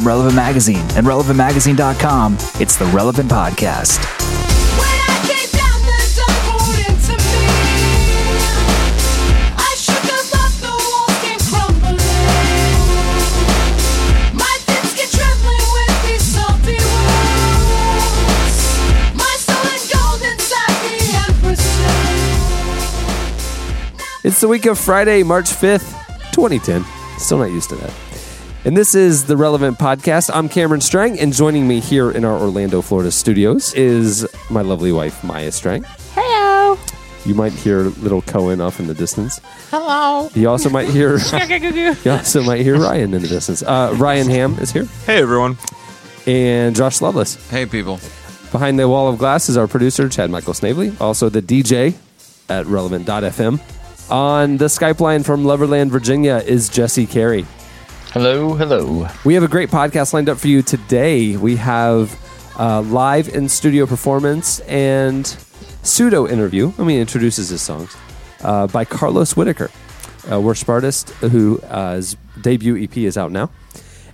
from Relevant Magazine and relevantmagazine.com, it's the Relevant Podcast. When I came down, the sun poured into me. I shook us off, the walls came crumbling. My lips get trembling with these salty words. My soul and gold inside the empress. It's the week of Friday, March 5th, 2010. Still not used to that. And this is the Relevant Podcast. I'm Cameron Strang, and joining me here in our Orlando, Florida studios is my lovely wife, Maya Strang. Hello. You might hear little Cohen off in the distance. Hello. You also might hear you also might hear Ryan in the distance. Uh, Ryan Ham is here, Hey everyone. and Josh Lovelace. Hey, people. Behind the wall of glass is our producer, Chad Michael Snavely, also the DJ at relevant.fm. On the Skype line from Loverland, Virginia is Jesse Carey. Hello, hello. We have a great podcast lined up for you today. We have a live in studio performance and pseudo interview. I mean, introduces his songs uh, by Carlos Whittaker, a worship artist who uh, debut EP is out now.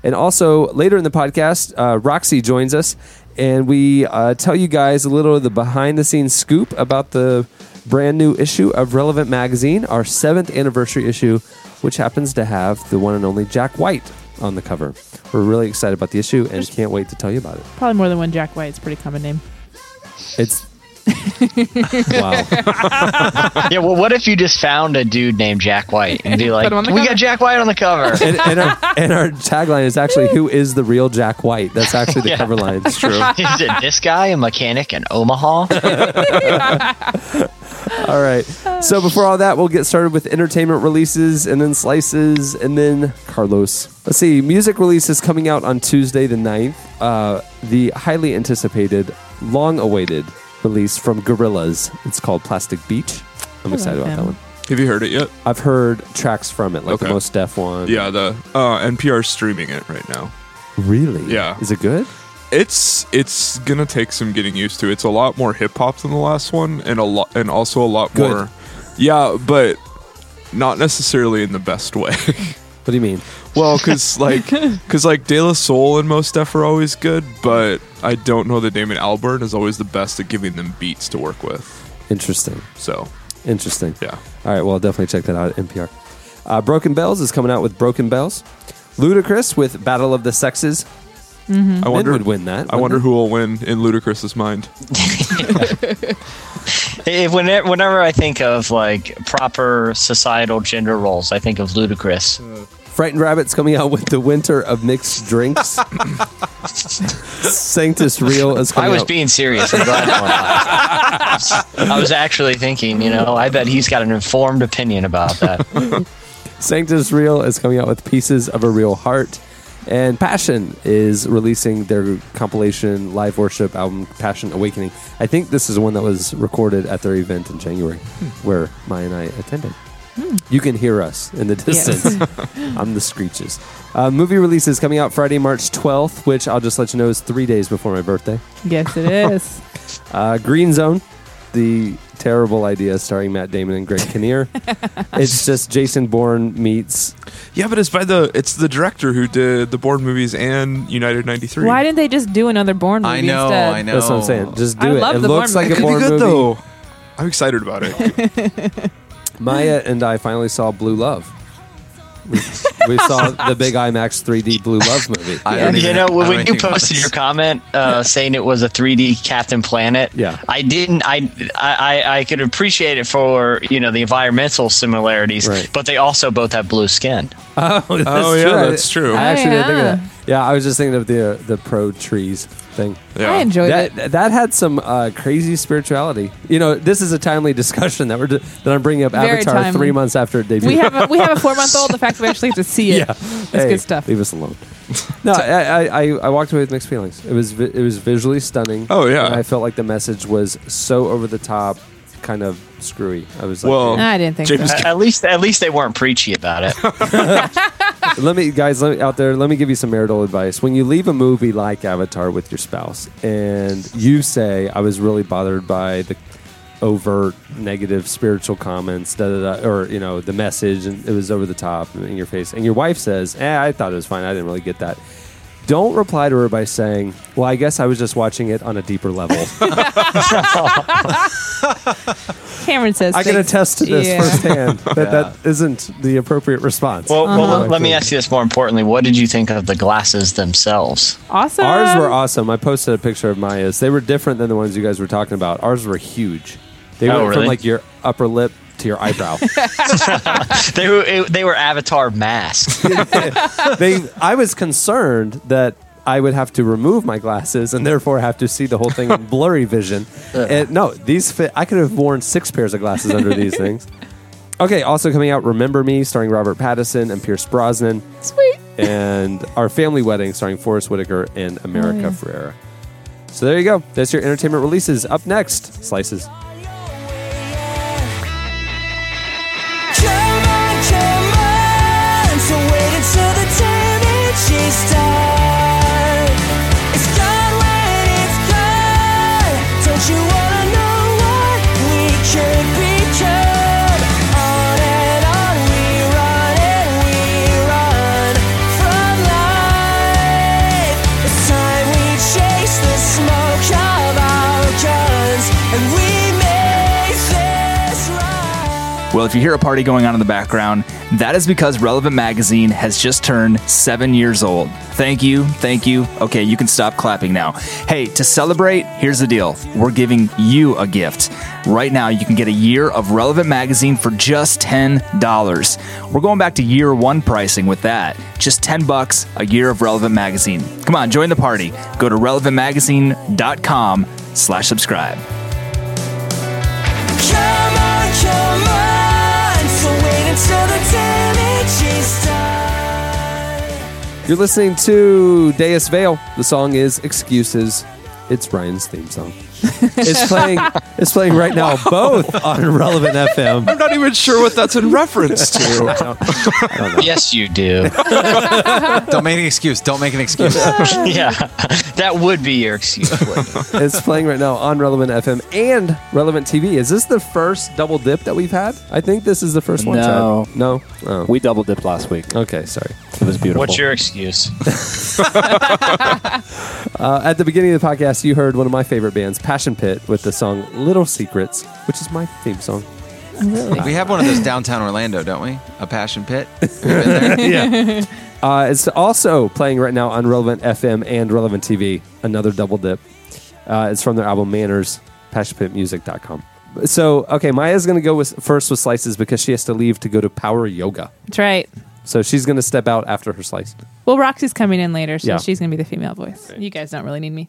And also later in the podcast, uh, Roxy joins us, and we uh, tell you guys a little of the behind the scenes scoop about the brand new issue of Relevant Magazine, our seventh anniversary issue, which happens to have the one and only Jack White on the cover. We're really excited about the issue and can't wait to tell you about it. Probably more than one Jack White. It's a pretty common name. It's wow. Yeah, well, what if you just found a dude named Jack White and be like, Put him on the we cover." got Jack White on the cover? And, and, our, and our tagline is actually "Who is the real Jack White?" That's actually the Yeah. cover line. It's true. Is it this guy, a mechanic in Omaha? All right. So before all that, we'll get started with entertainment releases and then slices and then Carlos. Let's see. Music releases coming out on Tuesday the 9th. Uh, the highly anticipated, long awaited release from Gorillaz. It's called Plastic Beach. I'm I excited like about that one. Have you heard it yet? I've heard tracks from it, like the Okay. Mos Def one. Yeah, the uh, NPR's streaming it right now. Really? Yeah. Is it good? It's it's gonna take some getting used to. It's a lot more hip hop than the last one, and a lot and also a lot Good. more. Yeah, but not necessarily in the best way. What do you mean? Well, because like because like De La Soul and Mos Def are always good, but I don't know that Damon Albarn is always the best at giving them beats to work with. Interesting. So Interesting. yeah, All right, well, I'll definitely check that out at NPR. Uh, Broken Bells is coming out with Broken Bells. Ludacris with Battle of the Sexes. I Men wonder would win that. I wonder wouldn't who will win in Ludacris's mind. if whenever, whenever I think of like proper societal gender roles, I think of Ludacris. they? Frightened Rabbit's coming out with the Winter of Mixed Drinks. Sanctus Real is coming I coming was out. being serious. I'm glad no one laughed. I was actually thinking, you know, I bet he's got an informed opinion about that. Sanctus Real is coming out with Pieces of a Real Heart. And Passion is releasing their compilation live worship album, Passion Awakening. I think this is one that was recorded at their event in January, hmm. where Maya and I attended. You can hear us in the distance. I'm the screeches. Uh, movie releases coming out Friday, March 12th, which I'll just let you know is three days before my birthday. Yes, it is. Uh, Green Zone, the terrible idea starring Matt Damon and Greg Kinnear. it's just Jason Bourne meets Yeah, but it's by the it's the director who did the Bourne movies and United '93. Why didn't they just do another Bourne movie I know, instead? I know. That's what I'm saying. Just do I it. love it the looks Bourne like a It could be Bourne good movie. though. I'm excited about it. Maya and I finally saw Blue Love. We, we saw the big IMAX 3D Blue Love movie. I don't you even- know, I don't when you even posted what your comment uh, saying it was a 3D Captain Planet, Yeah. I didn't. I, I I could appreciate it for you know the environmental similarities, Right. but they also both have blue skin. Oh, that's Oh, yeah, true. That's true. I actually didn't think of that. Yeah, I was just thinking of the the pro trees thing. Yeah. I enjoyed it. That that had some uh, crazy spirituality. You know, this is a timely discussion that we're that I'm bringing up Very Avatar timely. three months after it debuted. We have a, we have a four month old. The fact that we actually have to see it, yeah, it's Hey, good stuff. Leave us alone. No, I, I, I, I walked away with mixed feelings. It was vi- it was visually stunning. Oh, yeah. and I felt like the message was so over the top, kind of screwy. I was like, Well, I didn't think James so. At least at least they weren't preachy about it. let me guys let me, out there let me give you some marital advice. When you leave a movie like avatar with your spouse and you say i was really bothered by the overt negative spiritual comments da, da, da, or you know the message and it was over the top in your face and your wife says eh, i thought it was fine. I didn't really get that don't reply to her by saying, "Well, I guess I was just watching it on a deeper level." Cameron says. I can thanks. attest to this Yeah. firsthand that that isn't the appropriate response. Well, well Uh-huh. let me ask you this more importantly. What did you think of the glasses themselves? Awesome. Ours were awesome. I posted a picture of Maya's. They were different than the ones you guys were talking about. Ours were huge. They Oh, went from really? like your upper lip to your eyebrow. They were they were Avatar masks. they, I was concerned that I would have to remove my glasses and therefore have to see the whole thing in blurry vision. And no, these fit. I could have worn six pairs of glasses under these things. Okay, also coming out, Remember Me, starring Robert Pattinson and Pierce Brosnan, Sweet. and Our Family Wedding, starring Forest Whitaker and America Oh, yeah. Ferrera. So there you go. That's your entertainment releases. Up next, Slices. If you hear a party going on in the background, that is because Relevant Magazine has just turned seven years old. Thank you, thank you. Okay, you can stop clapping now. Hey, to celebrate, here's the deal we're giving you a gift. Right now, you can get a year of Relevant Magazine for just $10. We're going back to year one pricing with that. Just 10 bucks a year of Relevant Magazine. Come on, join the party. Go to relevantmagazine.com slash subscribe. You're listening to Deas Vail. The song is Excuses. It's Ryan's theme song. it's playing. It's playing right now, both on Relevant FM. I'm not even sure what that's in reference to. yes, you do. Don't make an excuse. Don't make an excuse. yeah, that would be your excuse. wouldn't it? It's playing right now on Relevant FM and Relevant TV. Is this the first double dip that we've had? I think this is the first one. No. Chad. no. Oh. We double dipped last week. Okay, sorry. It was beautiful. What's your excuse? Uh, at the beginning of the podcast, you heard one of my favorite bands, Passion Pit, with the song "Little Secrets," which is my theme song. we have one of those downtown Orlando, don't we? A passion pit. Have you been there? yeah. Uh, it's also playing right now on Relevant FM and Relevant TV. Another double dip. Uh, it's from their album Manners, passionpitmusic.com. So, okay, Maya's going to go with first with slices because she has to leave to go to power yoga. That's right. So she's going to step out after her slice. Well, Roxy's coming in later, so Yeah. she's going to be the female voice. You guys don't really need me.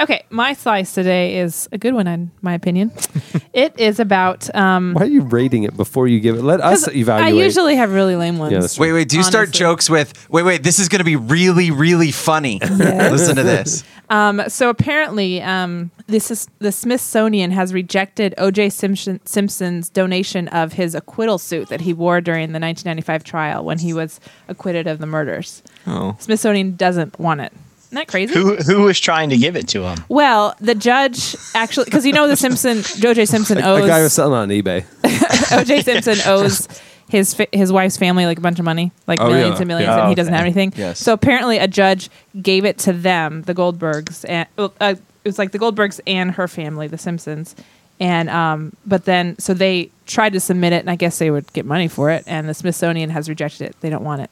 Okay, my slice today is a good one, in my opinion. it is about. Um, Why are you rating it before you give it? Let us evaluate. I evaluate. usually have really lame ones. Yeah, that's true. Wait, wait. Do you start Honestly. jokes with, wait, wait, this is going to be really, really funny? Listen to this. Um, so apparently, um, this is the Smithsonian has rejected O.J. Simpson, Simpson's donation of his acquittal suit that he wore during the 1995 trial when he was acquitted of the murders. Oh. Smithsonian doesn't want it. Isn't that crazy? Who who was trying to give it to him? Well, the judge actually, because you know the Simpson, O.J. Simpson A owes guy was selling on eBay. O.J. Simpson owes his fa- his wife's family like a bunch of money, like Oh, millions yeah. and millions, Yeah. and he doesn't have anything. Yes. So apparently, a judge gave it to them, the Goldbergs, and uh, it was like the Goldbergs and her family, the Simpsons. And um, but then so they tried to submit it, and I guess they would get money for it. And the Smithsonian has rejected it; they don't want it.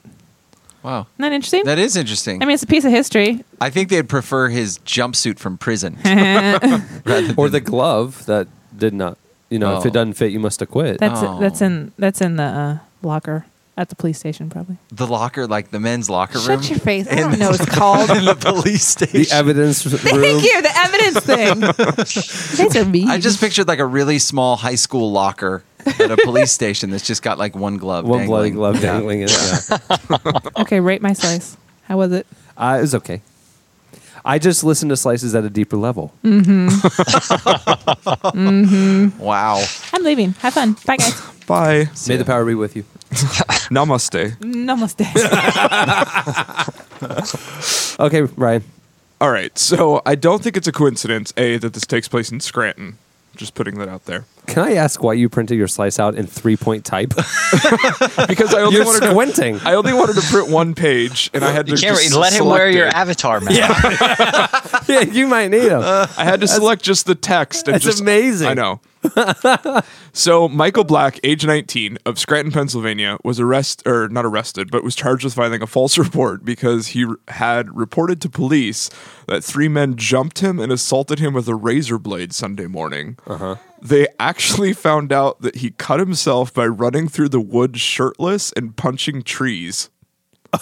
Wow. Isn't that interesting? That is interesting. I mean, it's a piece of history. I think they'd prefer his jumpsuit from prison. Or the glove that did not, you know, if Oh. it doesn't fit, you must acquit. That's Oh. that's in that's in the uh, locker at the police station, probably. the locker, like the men's locker room. Shut your face! I don't know what it's called. in the police station. the evidence room. Thank you. The evidence thing. you guys are mean. I just pictured like a really small high school locker at a police station that's just got like one glove. One bloody dangling. glove Yeah. dangling in it. Yeah. okay. Rate my slice. How was it? Uh, it was okay. I just listen to slices at a deeper level. Mm-hmm. Wow. I'm leaving. Have fun. Bye, guys. Bye. May the power be with you. Namaste. Namaste. Okay, Ryan. All right. So I don't think it's a coincidence, A, that this takes place in Scranton. Just putting that out there. Can I ask why you printed your slice out in three point type? Because I only You're wanted to, squinting. I only wanted to print one page, and I had to You can't just let him wear select your avatar mask. yeah, you might need them. I had to select just the text. And That's just, amazing. I know. so Michael Black, age 19, of Scranton, Pennsylvania, was arrested or not arrested, but was charged with filing a false report because he r- had reported to police that three men jumped him and assaulted him with a razor blade Sunday morning. Uh-huh. They actually found out that he cut himself by running through the woods shirtless and punching trees.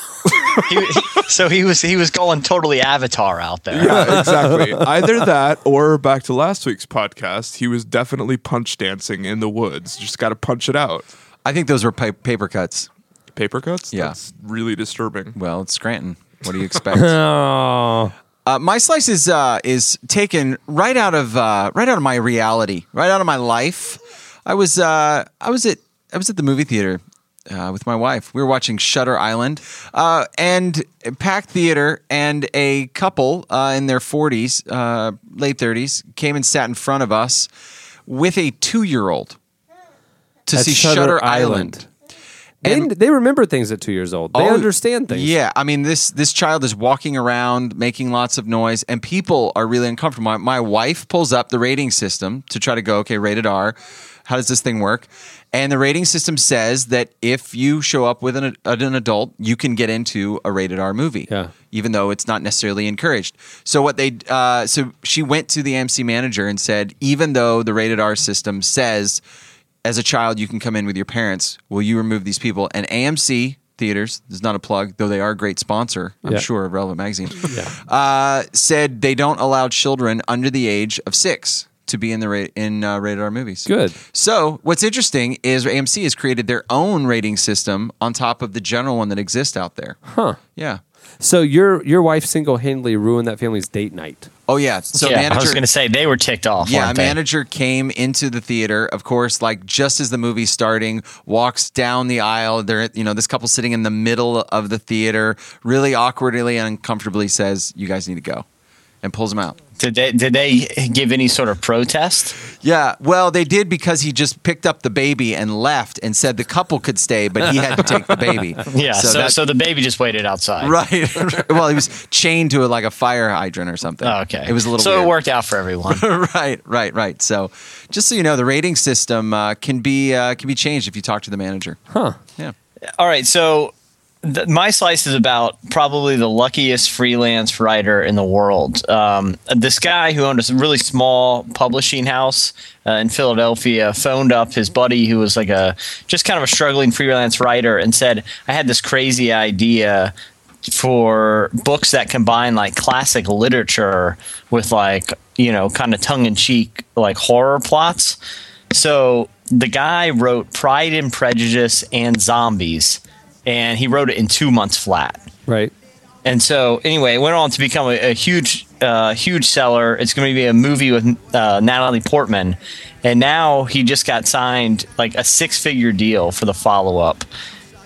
He- he- so he was he was going totally avatar out there. Yeah, exactly. Either that or back to last week's podcast, he was definitely punch dancing in the woods. Just got to punch it out. I think those were pa- paper cuts. Paper cuts? Yeah. That's really disturbing. Well, it's Scranton. What do you expect? Oh, Uh, my slice is uh, is taken right out of uh, right out of my reality, right out of my life. I was uh, I was at I was at the movie theater uh, with my wife. We were watching Shutter Island, uh, and packed theater, and a couple uh, in their forties, uh, late thirties, came and sat in front of us with a two year old to At see Shutter Shutter, Island. Island. they, And- they remember things at two years old. They Oh, understand things. Yeah, I mean this this child is walking around making lots of noise, and people are really uncomfortable. My, my wife pulls up the rating system to try to go, okay, rated R. How does this thing work? And the rating system says that if you show up with an, an adult, you can get into a rated R movie. Yeah. Even though it's not necessarily encouraged. So what they uh, so she went to the AMC manager and said, even though the rated R system says as a child you can come in with your parents, will you remove these people? And AMC theaters, is not a plug, though they are a great sponsor, I'm Yeah. sure, of Relevant Magazine, uh, said they don't allow children under the age of six to be in the ra- in uh, rated R movies. Good. So what's interesting is AMC has created their own rating system on top of the general one that exists out there. Huh. Yeah. So your your wife single handedly ruined that family's date night. Oh yeah. So yeah, manager, I was going to say they were ticked off. Yeah, a weren't they? manager came into the theater, of course, like just as the movie's starting, walks down the aisle. They're, you know, this couple sitting in the middle of the theater, really awkwardly and uncomfortably says, "You guys need to go," and pulls them out. Did they did they give any sort of protest? Yeah, well, they did because he just picked up the baby and left, and said the couple could stay, but he had to take the baby. Yeah, so so, that- the baby just waited outside. right. well, he was chained to a, like a fire hydrant or something. Oh, okay. It was a little. So weird. it worked out for everyone. right, right, right. So, just so you know, the rating system uh, can be uh, can be changed if you talk to the manager. Huh. Yeah. All right, so th- my slice is about probably the luckiest freelance writer in the world. Um, this guy who owned a really small publishing house uh, in Philadelphia phoned up his buddy who was like a just kind of a struggling freelance writer and said, "I had this crazy idea." For books that combine like classic literature with like, you know, kind of tongue in cheek like horror plots. So the guy wrote Pride and Prejudice and Zombies, and he wrote it in two months flat. Right. And so, anyway, it went on to become a, a huge, uh, huge seller. It's going to be a movie with uh, Natalie Portman, and now he just got signed like a six-figure deal for the follow-up,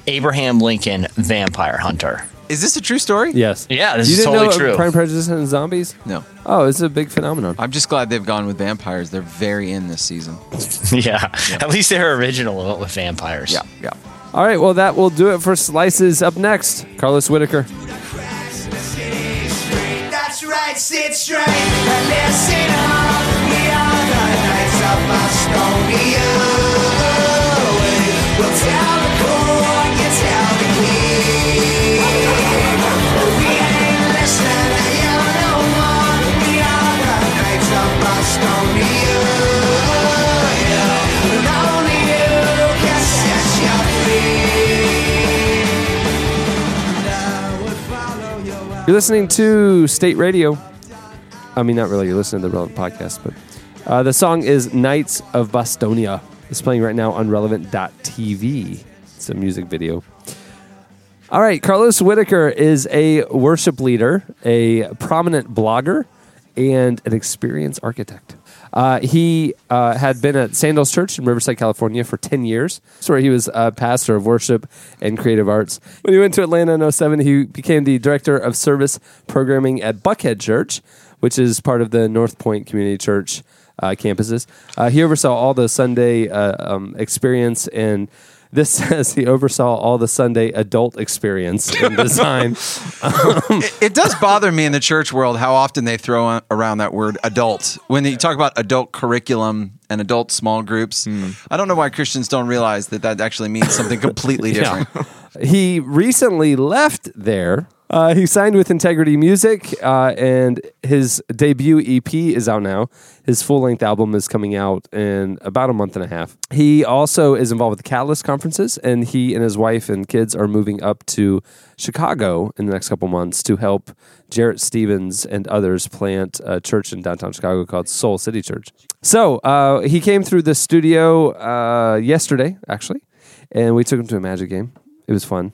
Abraham Lincoln Vampire Hunter. Is this a true story? Yes. Yeah, this you is didn't totally know true. Prime Prejudice and Zombies? No. Oh, it's a big phenomenon. I'm just glad they've gone with vampires. They're very in this season. yeah. at least they're original with vampires. Yeah, yeah. All right, well, that will do it for Slices. Up next, Carlos Whittaker. You're listening to State Radio. I mean, not really. You're listening to the Relevant podcast, but uh, the song is Knights of Bostonia. It's playing right now on relevant.tv. It's a music video. All right, Carlos Whittaker is a worship leader, a prominent blogger, and an experienced architect. Uh, he uh, had been at Sandals Church in Riverside, California for 10 years. That's where he was a pastor of worship and creative arts. When he went to Atlanta in 07, he became the director of service programming at Buckhead Church, which is part of the North Point Community Church uh, campuses. Uh, he oversaw all the Sunday uh, um, experience and. This says he oversaw all the Sunday adult experience in design. Um, it, it does bother me in the church world how often they throw around that word adult when you talk about adult curriculum and adult small groups. Hmm. I don't know why Christians don't realize that that actually means something completely different. he recently left there. Uh, he signed with Integrity Music, uh, and his debut EP is out now. His full length album is coming out in about a month and a half. He also is involved with the Catalyst conferences, and he and his wife and kids are moving up to Chicago in the next couple months to help Jarrett Stevens and others plant a church in downtown Chicago called Soul City Church. So uh, he came through the studio uh, yesterday, actually, and we took him to a Magic game. It was fun,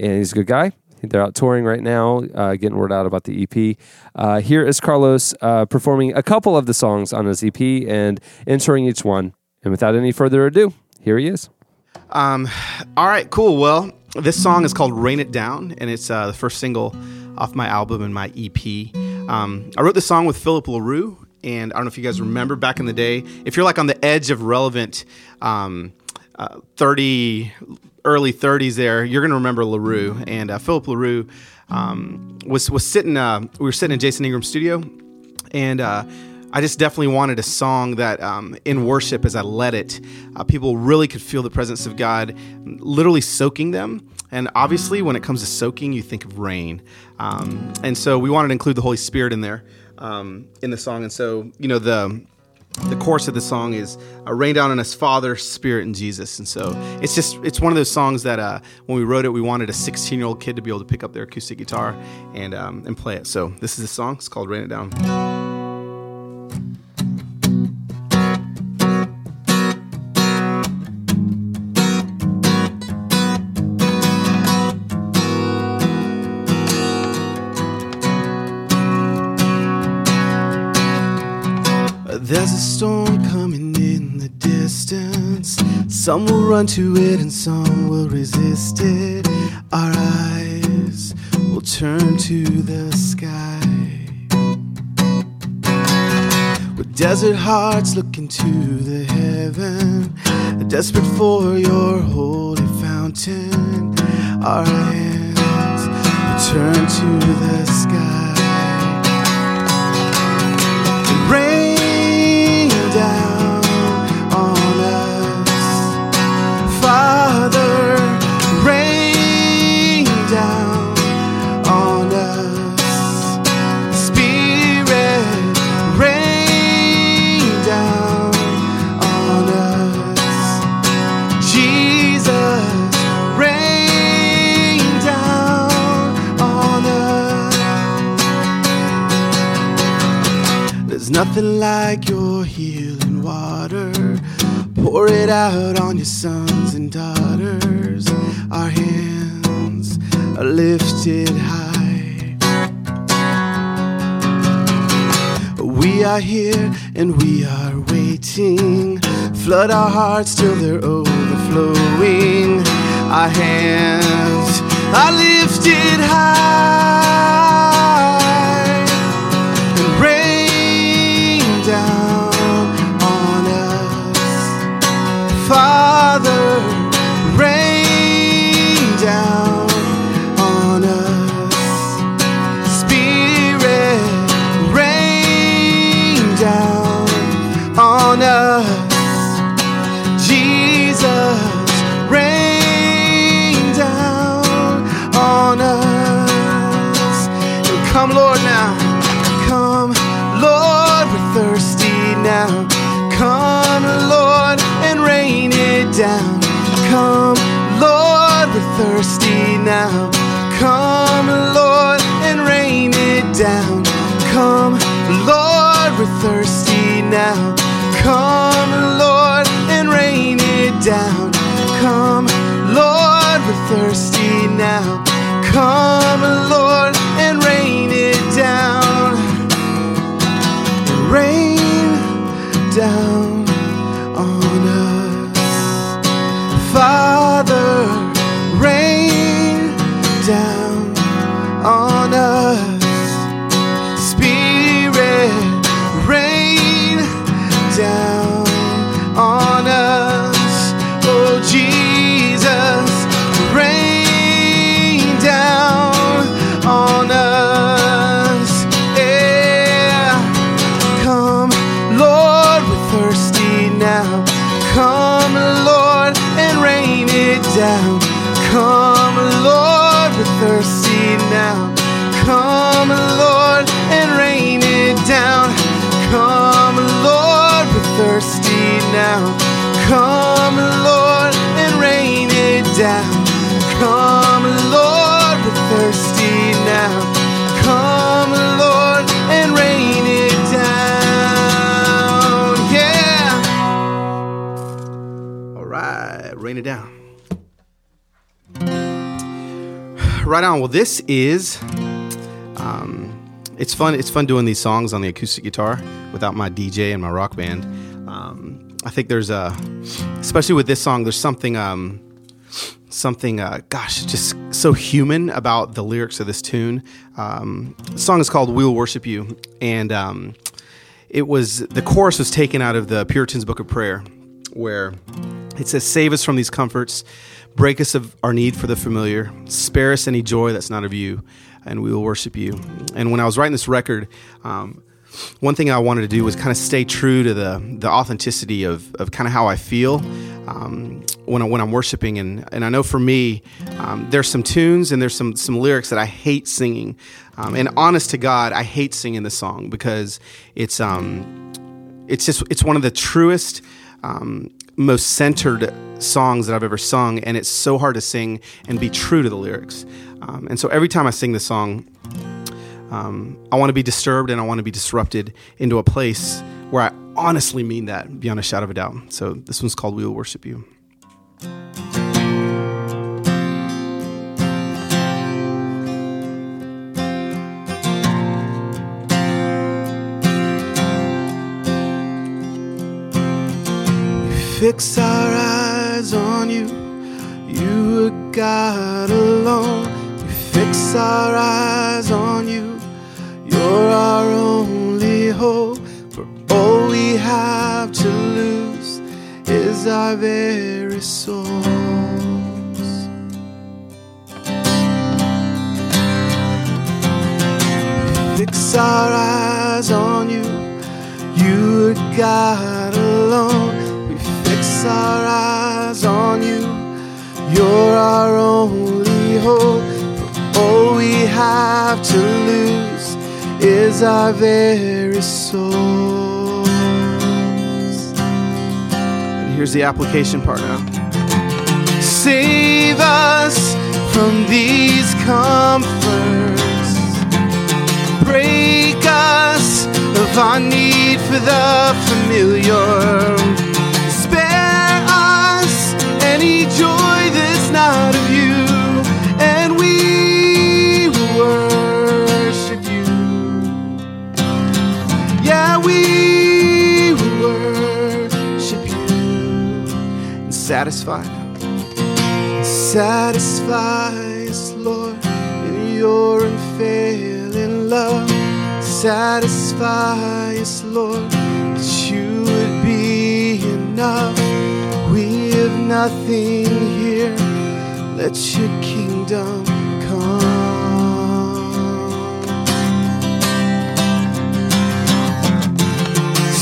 and he's a good guy. They're out touring right now, uh, getting word out about the EP. Uh, here is Carlos uh, performing a couple of the songs on his EP and introing each one. And without any further ado, here he is. Um, all right, cool. Well, this song is called "Rain It Down," and it's uh, the first single off my album and my EP. Um, I wrote this song with Phillip LaRue, and I don't know if you guys remember back in the day. If you're like on the edge of relevant, um, uh, thirty, early thirties, there you're gonna remember LaRue and uh, Phillip LaRue um, was was sitting. Uh, we were sitting in Jason Ingram's studio, and uh, I just definitely wanted a song that, um, in worship, as I led it, uh, people really could feel the presence of God, literally soaking them. And obviously, when it comes to soaking, you think of rain. Um, and so we wanted to include the Holy Spirit in there um, in the song. And so, you know, the the chorus of the song is uh, rain down on us father spirit and jesus. And so it's just it's one of those songs that uh, when we wrote it we wanted a 16 year old kid to be able to pick up their acoustic guitar and um, and play it. So this is the song. It's called rain it down Some will run to it and some will resist it. Our eyes will turn to the sky. With desert hearts looking to the heaven, desperate for your holy fountain. Our hands will turn to the sky. Nothing like your healing water. Pour it out on your sons and daughters. Our hands are lifted high. We are here and we are waiting. Flood our hearts till they're overflowing. Our hands are lifted high Father, thirsty Right on. Well, this is. Um, it's fun. It's fun doing these songs on the acoustic guitar without my DJ and my rock band. Um, I think there's a, especially with this song, there's something, um, something, uh, gosh, just so human about the lyrics of this tune. Um, the song is called "We Will Worship You," and um, it was the chorus was taken out of the Puritans' Book of Prayer, where it says, "Save us from these comforts, break us of our need for the familiar, spare us any joy that's not of you, and we will worship you." And when I was writing this record, um, one thing I wanted to do was kind of stay true to the the authenticity of, of kind of how I feel um, when I, when I'm worshiping, and and I know for me, um, there's some tunes and there's some some lyrics that I hate singing, um, and honest to God, I hate singing this song because it's um it's just it's one of the truest um, most centered songs that i've ever sung and it's so hard to sing and be true to the lyrics. Um, and so every time i sing the song um, i want to be disturbed and i want to be disrupted into a place where i honestly mean that beyond a shadow of a doubt. So this one's called we will worship you fix our eyes on you. You are God alone. We fix our eyes on you. You're our only hope. For all we have to lose is our very souls. Fix our eyes on you. You are God. We fix our eyes on you. You're our only hope. All we have to lose is our very souls. And here's the application part now. Save us from these comforts break us of our need for the familiar. Any joy that's not of you, and we will worship you. Yeah, we will worship you and satisfy. Satisfy us, Lord, in your unfailing love. Satisfy us, Lord, nothing here. Let your kingdom come.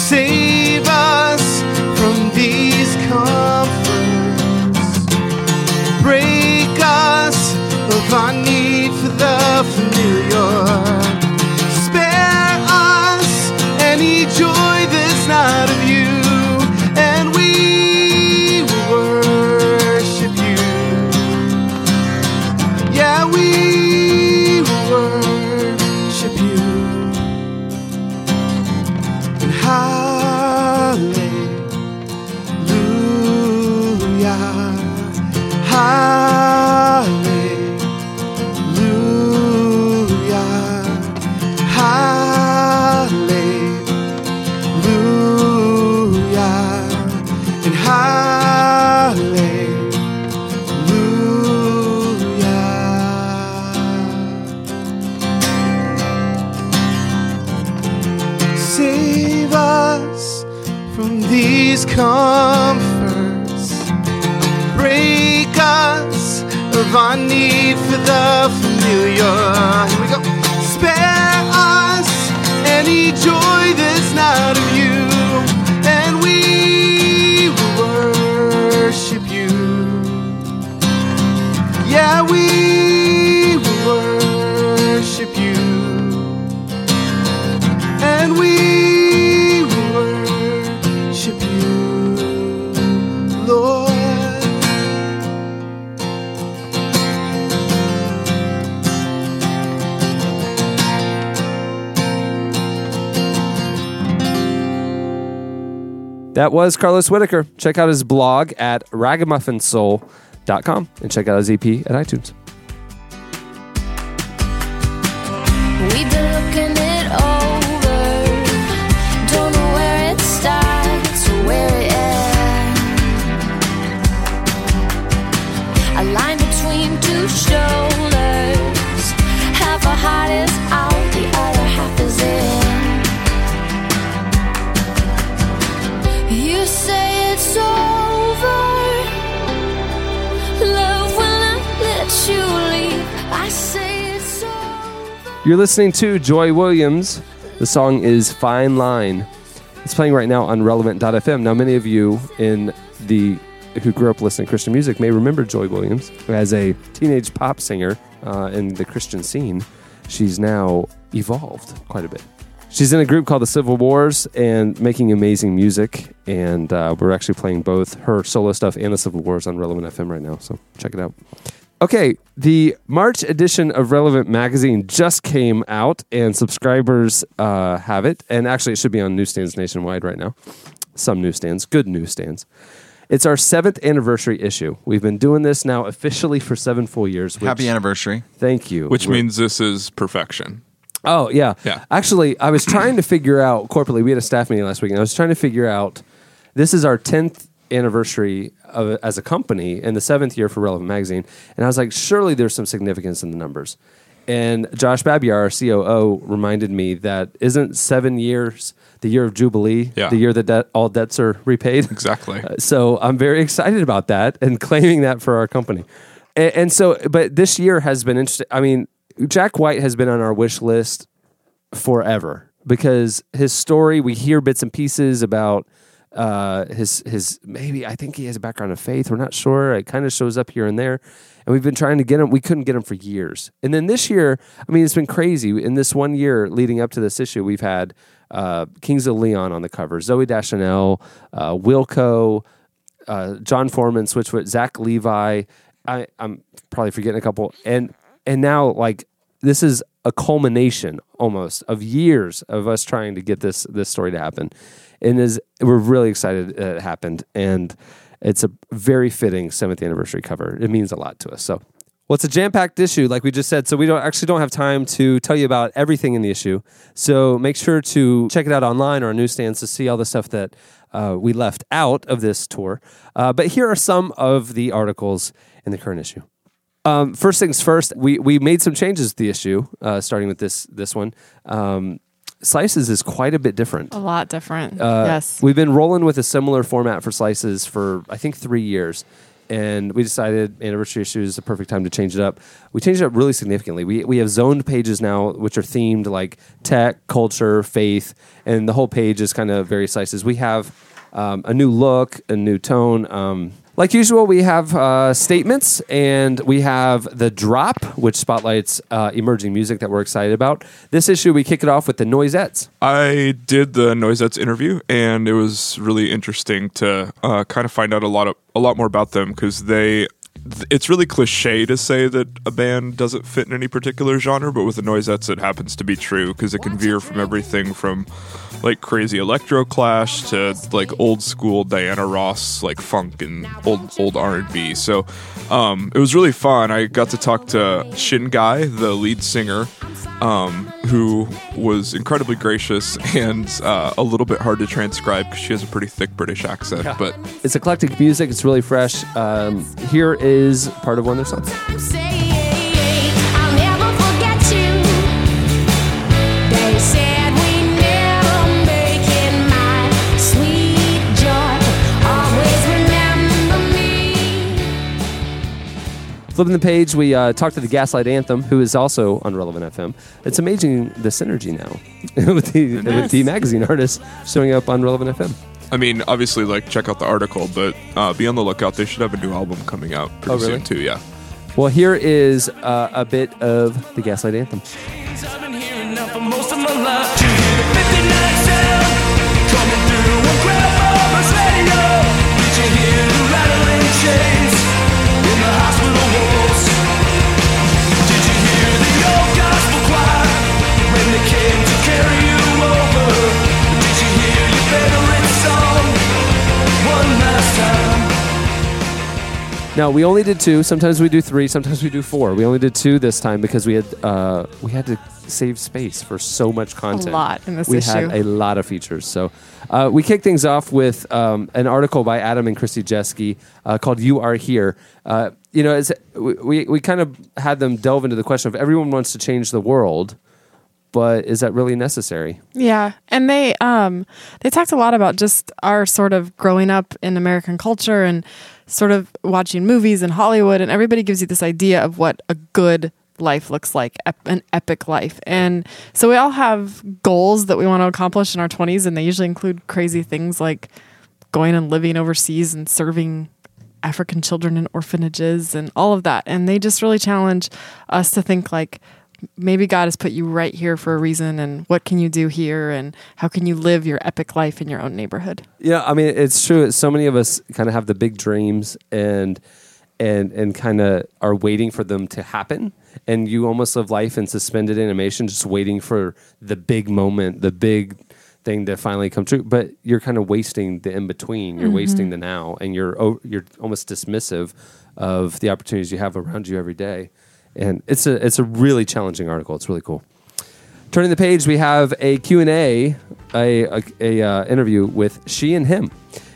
Save us from these comforts. Break us of our need for the familiar. Spare us any joy that's not of you, of our need for the familiar. Here we go. Spare us any joy that's not of you, and we will worship you. Yeah, we That was Carlos Whittaker. Check out his blog at ragamuffinsoul.com and check out his EP at iTunes. You're listening to Joy Williams. The song is Fine Line. It's playing right now on relevant.fm. Now, many of you in the who grew up listening to Christian music may remember Joy Williams who, as a teenage pop singer uh, in the Christian scene. She's now evolved quite a bit. She's in a group called the Civil Wars and making amazing music. And uh, we're actually playing both her solo stuff and the Civil Wars on Relevant FM right now. So check it out. Okay, the March edition of Relevant Magazine just came out, and subscribers uh, have it. And actually, it should be on newsstands nationwide right now. Some newsstands, good newsstands. It's our seventh anniversary issue. We've been doing this now officially for seven full years. Which, Happy anniversary. Thank you. Which We're- means this is perfection. Oh yeah. Yeah. Actually, I was trying to figure out corporately. We had a staff meeting last week, and I was trying to figure out. This is our tenth anniversary of, as a company, and the seventh year for Relevant Magazine. And I was like, surely there's some significance in the numbers. And Josh Babiar, our COO, reminded me that isn't seven years the year of Jubilee, Yeah. the year that debt, all debts are repaid. Exactly. Uh, so I'm very excited about that and claiming that for our company. And, and so, but this year has been interesting. I mean, Jack White has been on our wish list forever because his story, we hear bits and pieces about uh, his his maybe I think he has a background of faith. We're not sure. It kind of shows up here and there, and we've been trying to get him. We couldn't get him for years, and then this year, I mean, it's been crazy. In this one year leading up to this issue, we've had uh, Kings of Leon on the cover, Zooey Deschanel, uh, Wilco, uh, Jon Foreman, Switchfoot, Zach Levi. I, I'm probably forgetting a couple, and and now like this is a culmination almost of years of us trying to get this this story to happen, and is we're really excited that it happened, and it's a very fitting seventh anniversary cover. It means a lot to us. So. Well, it's a jam-packed issue, like we just said. So we don't actually don't have time to tell you about everything in the issue. So make sure to check it out online or on newsstands to see all the stuff that uh, we left out of this tour. Uh, but here are some of the articles in the current issue. Um, first things first, we we made some changes to the issue, uh, starting with this this one. Um, Slices is quite a bit different. A lot different. Uh, yes. We've been rolling with a similar format for slices for I think three years. And we decided anniversary issue is the perfect time to change it up. We changed it up really significantly. We, we have zoned pages now, which are themed like tech, culture, faith, and the whole page is kind of various slices. We have um, a new look, a new tone. Um, like usual, we have uh, statements and we have the drop, which spotlights uh, emerging music that we're excited about. This issue, we kick it off with the Noisettes. I did the Noisettes interview, and it was really interesting to uh, kind of find out a lot of a lot more about them because they. It's really cliche to say that a band doesn't fit in any particular genre, but with the Noisettes, it happens to be true because it can veer from everything from like crazy electro clash to like old school Diana Ross like funk and old old R and B. So um, it was really fun. I got to talk to Shingai, the lead singer, um, who was incredibly gracious and uh, a little bit hard to transcribe because she has a pretty thick British accent. But It's eclectic music. It's really fresh. Um, here is part of one of their songs. Flipping the page, we uh, talked to the Gaslight Anthem, who is also on Relevant FM. It's amazing the synergy now with the with the magazine artists showing up on Relevant FM. I mean, obviously, like check out the article, but uh, be on the lookout. They should have a new album coming out pretty Oh, really? soon too. Yeah. Well, here is uh, a bit of the Gaslight Anthem. Now we only did two. Sometimes we do three. Sometimes we do four. We only did two this time because we had uh, we had to save space for so much content. A lot in this we issue. had a lot of features. So uh, we kick things off with um, an article by Adam and Christy Jeske uh, called "You Are Here." Uh, you know, it's, we we, we kind of had them delve into the question of everyone wants to change the world, but is that really necessary? Yeah, and they um they talked a lot about just our sort of growing up in American culture and sort of watching movies in Hollywood, and everybody gives you this idea of what a good life looks like, ep- an epic life. And so we all have goals that we want to accomplish in our 20s, and they usually include crazy things like going and living overseas and serving African children in orphanages and all of that. And they just really challenge us to think like maybe God has put you right here for a reason and what can you do here and how can you live your epic life in your own neighborhood. Yeah, I mean, it's true. So many of us kind of have the big dreams and and and kind of are waiting for them to happen. And you almost live life in suspended animation, just waiting for the big moment, the big thing to finally come true. But you're kind of wasting the in between. You're mm-hmm. wasting the now, and you're you're almost dismissive of the opportunities you have around you every day. And it's a it's a really challenging article. It's really cool. Turning the page, we have a Q&A, a, a, a uh, interview with She and Him.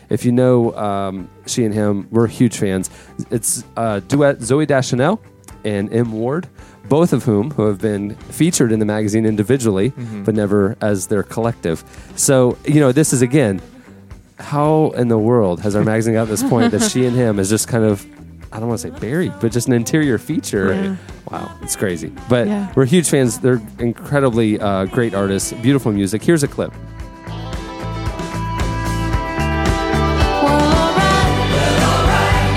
If you know um, She and Him, we're huge fans. It's uh, duet Zooey Deschanel and M. Ward, both of whom who have been featured in the magazine individually, but never as their collective. So, you know, this is again, how in the world has our magazine got this point that She and Him is just kind of, I don't want to say buried, but just an interior feature. Yeah. Wow, it's crazy. But Yeah. we're huge fans. They're incredibly uh, great artists, beautiful music. Here's a clip. Well, alright.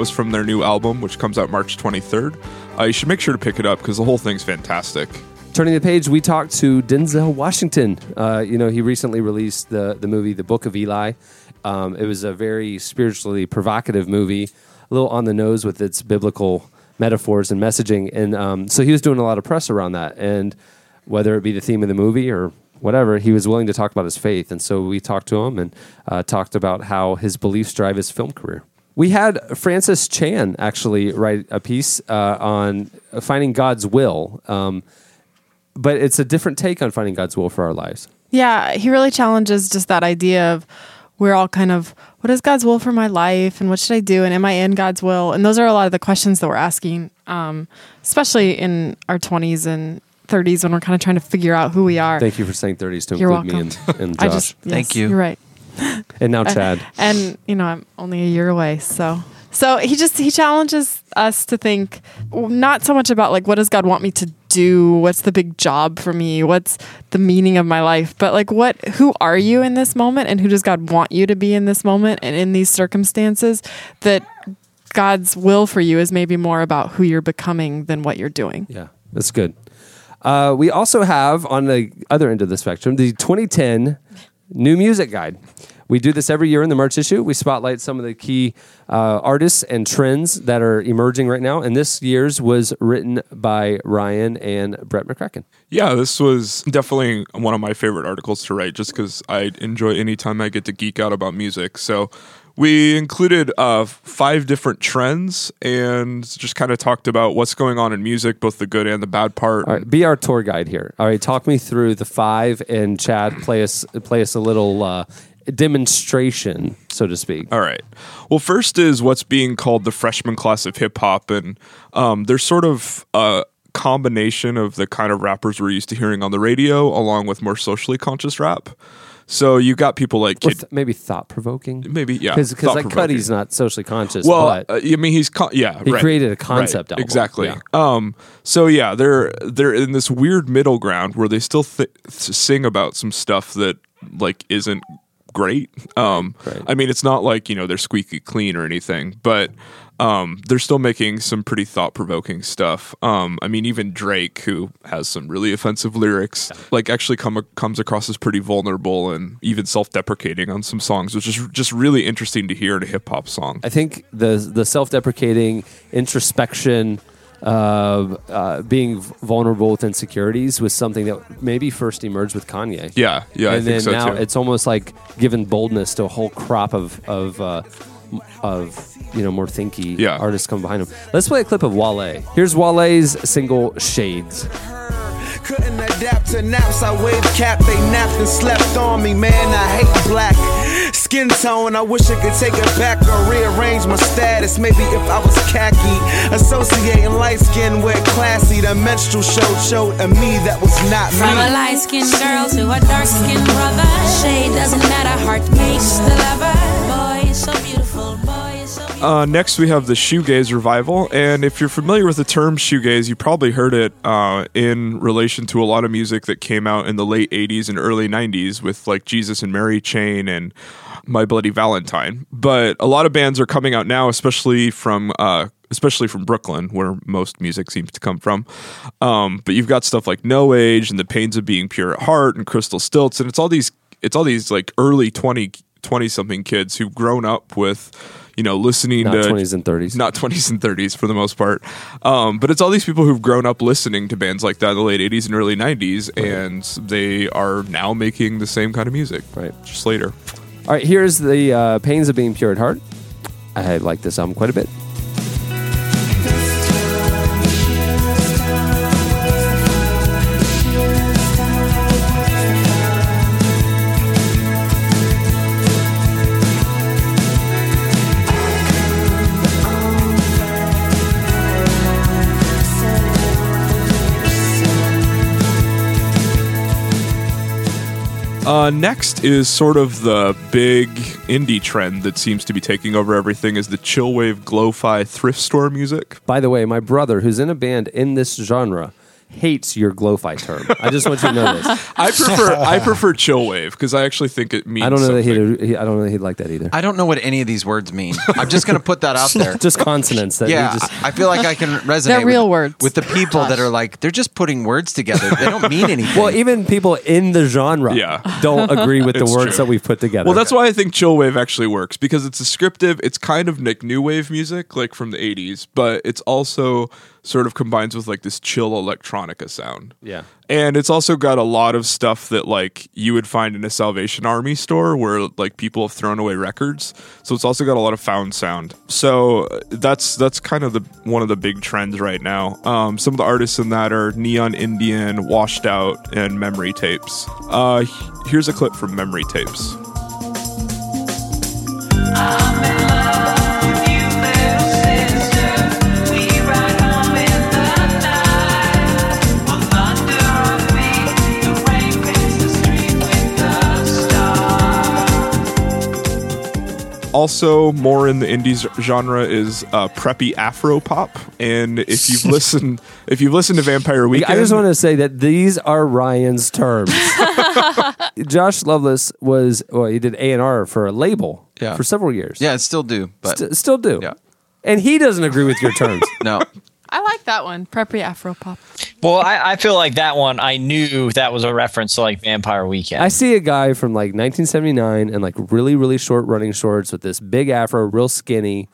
Was from their new album, which comes out March 23rd. Uh, you should make sure to pick it up because the whole thing's fantastic. Turning the page, we talked to Denzel Washington. Uh, you know, he recently released the the movie The Book of Eli. Um, it was a very spiritually provocative movie, a little on the nose with its biblical metaphors and messaging. And um, so he was doing a lot of press around that. And whether it be the theme of the movie or whatever, he was willing to talk about his faith. And so we talked to him and uh, talked about how his beliefs drive his film career. We had Francis Chan actually write a piece uh, on finding God's will. Um, but it's a different take on finding God's will for our lives. Yeah, he really challenges just that idea of we're all kind of what is God's will for my life and what should I do and am I in God's will? And those are a lot of the questions that we're asking, um, especially in our 20s and 30s when we're kind of trying to figure out who we are. Thank you for saying 30s to You're include me and, and Josh. I just yes, Thank you. You're right. And now Chad. and you know i'm only a year away so. So he just he challenges us to think not so much about like what does god want me to do? What's the big job for me? What's the meaning of my life? But like what who are you in this moment? And who does god want you to be in this moment and in these circumstances that god's will for you is maybe more about who you're becoming than what you're doing? Yeah, that's good. Uh, we also have on the other end of the spectrum the 2010 New Music Guide. We do this every year in the March issue. We spotlight some of the key uh, artists and trends that are emerging right now. And this year's was written by Ryan and Brett McCracken. Yeah, this was definitely one of my favorite articles to write just because I enjoy any time I get to geek out about music. So we included uh, five different trends and just kind of talked about what's going on in music, both the good and the bad part. All right, be our tour guide here. All right, talk me through the five, and Chad play us play us a little uh, demonstration, so to speak. All right. Well, first is what's being called the freshman class of hip hop, and um, there's sort of a combination of the kind of rappers we're used to hearing on the radio, along with more socially conscious rap. So you got people like Kid, th- maybe thought provoking. maybe yeah, because like. Cudi's not socially conscious. Well, but uh, I mean, he's con- yeah, He right, created a concept right, album, exactly. yeah. Um, so yeah, they're they're in this weird middle ground where they still th- sing about some stuff that like isn't great. Um, Right. I mean, it's not like you know they're squeaky clean or anything, but um, they're still making some pretty thought provoking stuff. Um, I mean, even Drake, who has some really offensive lyrics, like actually come comes across as pretty vulnerable and even self deprecating on some songs, which is just really interesting to hear in a hip hop song. I think the the self deprecating introspection. Uh, uh, being vulnerable with insecurities was something that maybe first emerged with Kanye. Yeah, yeah, I and think then so now too. it's almost like given boldness to a whole crop of of uh, of you know more thinky Yeah. artists come behind him. Let's play a clip of Wale. Here's Wale's single "Shades." Couldn't adapt to naps. I wave cap, they napped and slept on me. Man, I hate black skin tone. I wish I could take it back or rearrange my status. Maybe if I was khaki, associating light skin with classy. The menstrual showed showed a me that was not From a light skinned girl to a dark skinned brother. Shade doesn't matter, heart Uh, next, we have the shoegaze revival, and if you're familiar with the term shoegaze, you probably heard it uh, in relation to a lot of music that came out in the late '80s and early '90s, with like Jesus and Mary Chain and My Bloody Valentine. But a lot of bands are coming out now, especially from uh, especially from Brooklyn, where most music seems to come from. Um, but you've got stuff like No Age and The Pains of Being Pure at Heart and Crystal Stilts, and it's all these it's all these like early 20 20 something kids who've grown up with you know listening Not to 20s and 30s. not 20s and 30s for the most part um, but it's all these people who've grown up listening to bands like that in the late 80s and early 90s and they are now making the same kind of music Right. just later All right, here's the uh, pains of being pure at heart. I like this album quite a bit. Uh, next is sort of the big indie trend that seems to be taking over everything is the chillwave glo-fi thrift store music. By the way, my brother, who's in a band in this genre, hates your glo-fi term. I just want you to know this. i prefer i prefer chillwave because i actually think it means I don't know that he'd, he, I don't know that he'd like that either. I don't know what any of these words mean. I'm just going to put that out there. just consonants. That yeah, just, I I feel like I can resonate. They're real with, words, with the people that are like they're just putting words together. They don't mean anything. well, even people in the genre Yeah. don't agree with the It's words true. that we've put together. Well, that's why I think chill wave actually works because it's descriptive. It's kind of like new wave music, like from the '80s, but it's also sort of combines with like this chill electronica sound. Yeah. and it's also got a lot of stuff that like you would find in a Salvation Army store where like people have thrown away records. So it's also got a lot of found sound. So uh, that's that's kind of the one of the big trends right now. Um, some of the artists in that are Neon Indian, Washed Out, and Memory Tapes. Uh, here's a clip from Memory Tapes. Also, more in the indies genre is uh, preppy Afro pop, and if you've listened, if you've listened to Vampire Weekend, I just want to say that these are Ryan's terms. Josh Lovelace was well, he did A and R for a label Yeah. for several years. yeah, it's still do, but St- still do. Yeah. And he doesn't agree with your terms. no. I like that one. Preppy Afro pop. Well, I, I feel like that one. I knew that was a reference to like Vampire Weekend. I see a guy from like 1979 and like really really short running shorts with this big afro, real skinny.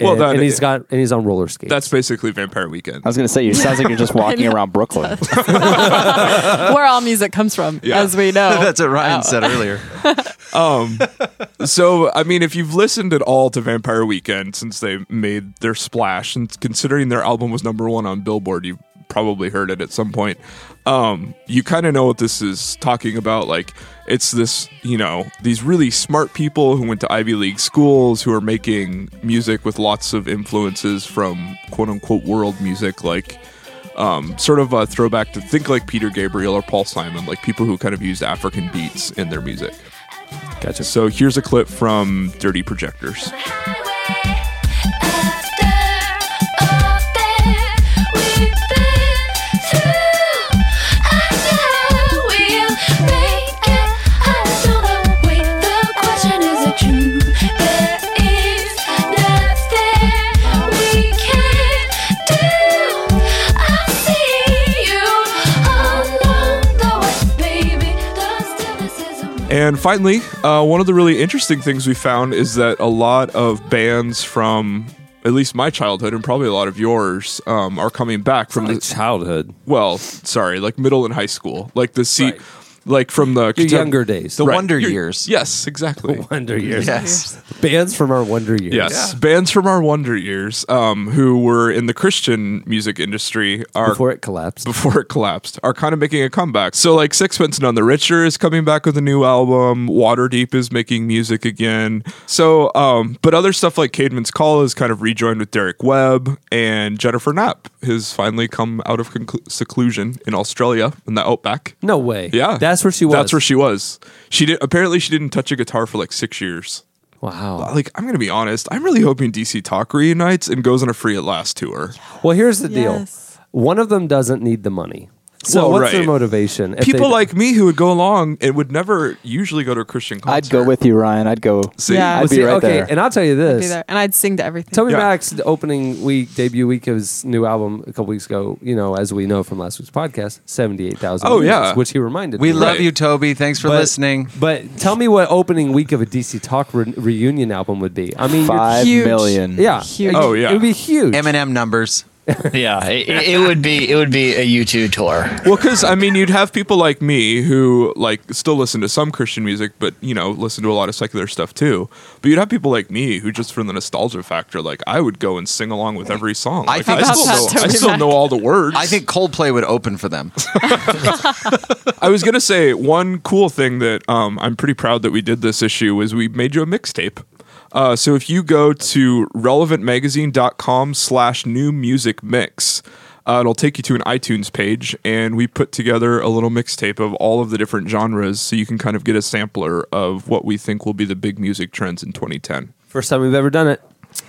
Well, and, that- and he's got and he's on roller skates. that's basically Vampire Weekend. I was going to say, it sounds like you're just walking around Brooklyn. Where all music comes from, Yeah. as we know. That's what Ryan said earlier. Um, so, I mean, if you've listened at all to Vampire Weekend since they made their splash, and considering their album was number one on Billboard, you've probably heard it at some point. Um, you kind of know what this is talking about. Like, it's this, you know, these really smart people who went to Ivy League schools who are making music with lots of influences from quote unquote world music, like. Um, sort of a throwback to think like Peter Gabriel or Paul Simon, like people who kind of used African beats in their music. gotcha. So here's a clip from Dirty Projectors. And finally, uh, one of the really interesting things we found is that a lot of bands from at least my childhood and probably a lot of yours um, are coming back from the childhood, well, sorry, like middle and high school, like the seat, Right. Like from the your younger days, The Wonder Your- Years. Yes, exactly. wonder years, Yes. bands from our wonder years. Yes, bands from our wonder years, um, who were in the Christian music industry, are before it collapsed. before it collapsed, are kind of making a comeback. So, like Sixpence None the Richer is coming back with a new album. Waterdeep is making music again. So, um, but other stuff like Caedmon's Call is kind of rejoined with Derek Webb, and Jennifer Knapp has finally come out of conclu- seclusion in Australia in the outback. No way. Yeah, that's where she was. That's where she was. She did. Apparently, she didn't touch a guitar for like six years. Wow. Like, I'm gonna be honest. I'm really hoping DC Talk reunites and goes on a free at last tour. Well, here's the deal. One of them doesn't need the money. So Well, what's their motivation? If People like me who would go along and would never usually go to a Christian concert. I'd go with you, Ryan. I'd go. See? Yeah. I'd Well, be see, right okay, there. and I'll tell you Be this. there. And I'd sing to everything. Toby Yeah. Mac's opening week, debut week of his new album a couple weeks ago, you know, as we know from last week's podcast, 78,000 Oh, views, yeah. which he reminded me. We me. love Right. you, Toby. Thanks for But- listening. But tell me what opening week of a DC Talk re- reunion album would be. I mean, you're- Five Huge. million. yeah. Huge. Oh, yeah. It would be huge. Eminem numbers. yeah, it, it would be it would be a U two tour. Well, because I mean, you'd have people like me who like still listen to some Christian music, but you know, listen to a lot of secular stuff too. But you'd have people like me who just for the nostalgia factor, like I would go and sing along with every song. I Like, think I that's- still, know, I still know all the words. I think Coldplay would open for them. I was gonna say one cool thing that um, I'm pretty proud that we did this issue was we made you a mixtape. Uh, so if you go to relevantmagazine.com slash new music mix, uh, it'll take you to an iTunes page, and we put together a little mixtape of all of the different genres, so you can kind of get a sampler of what we think will be the big music trends in 2010. First time we've ever done it.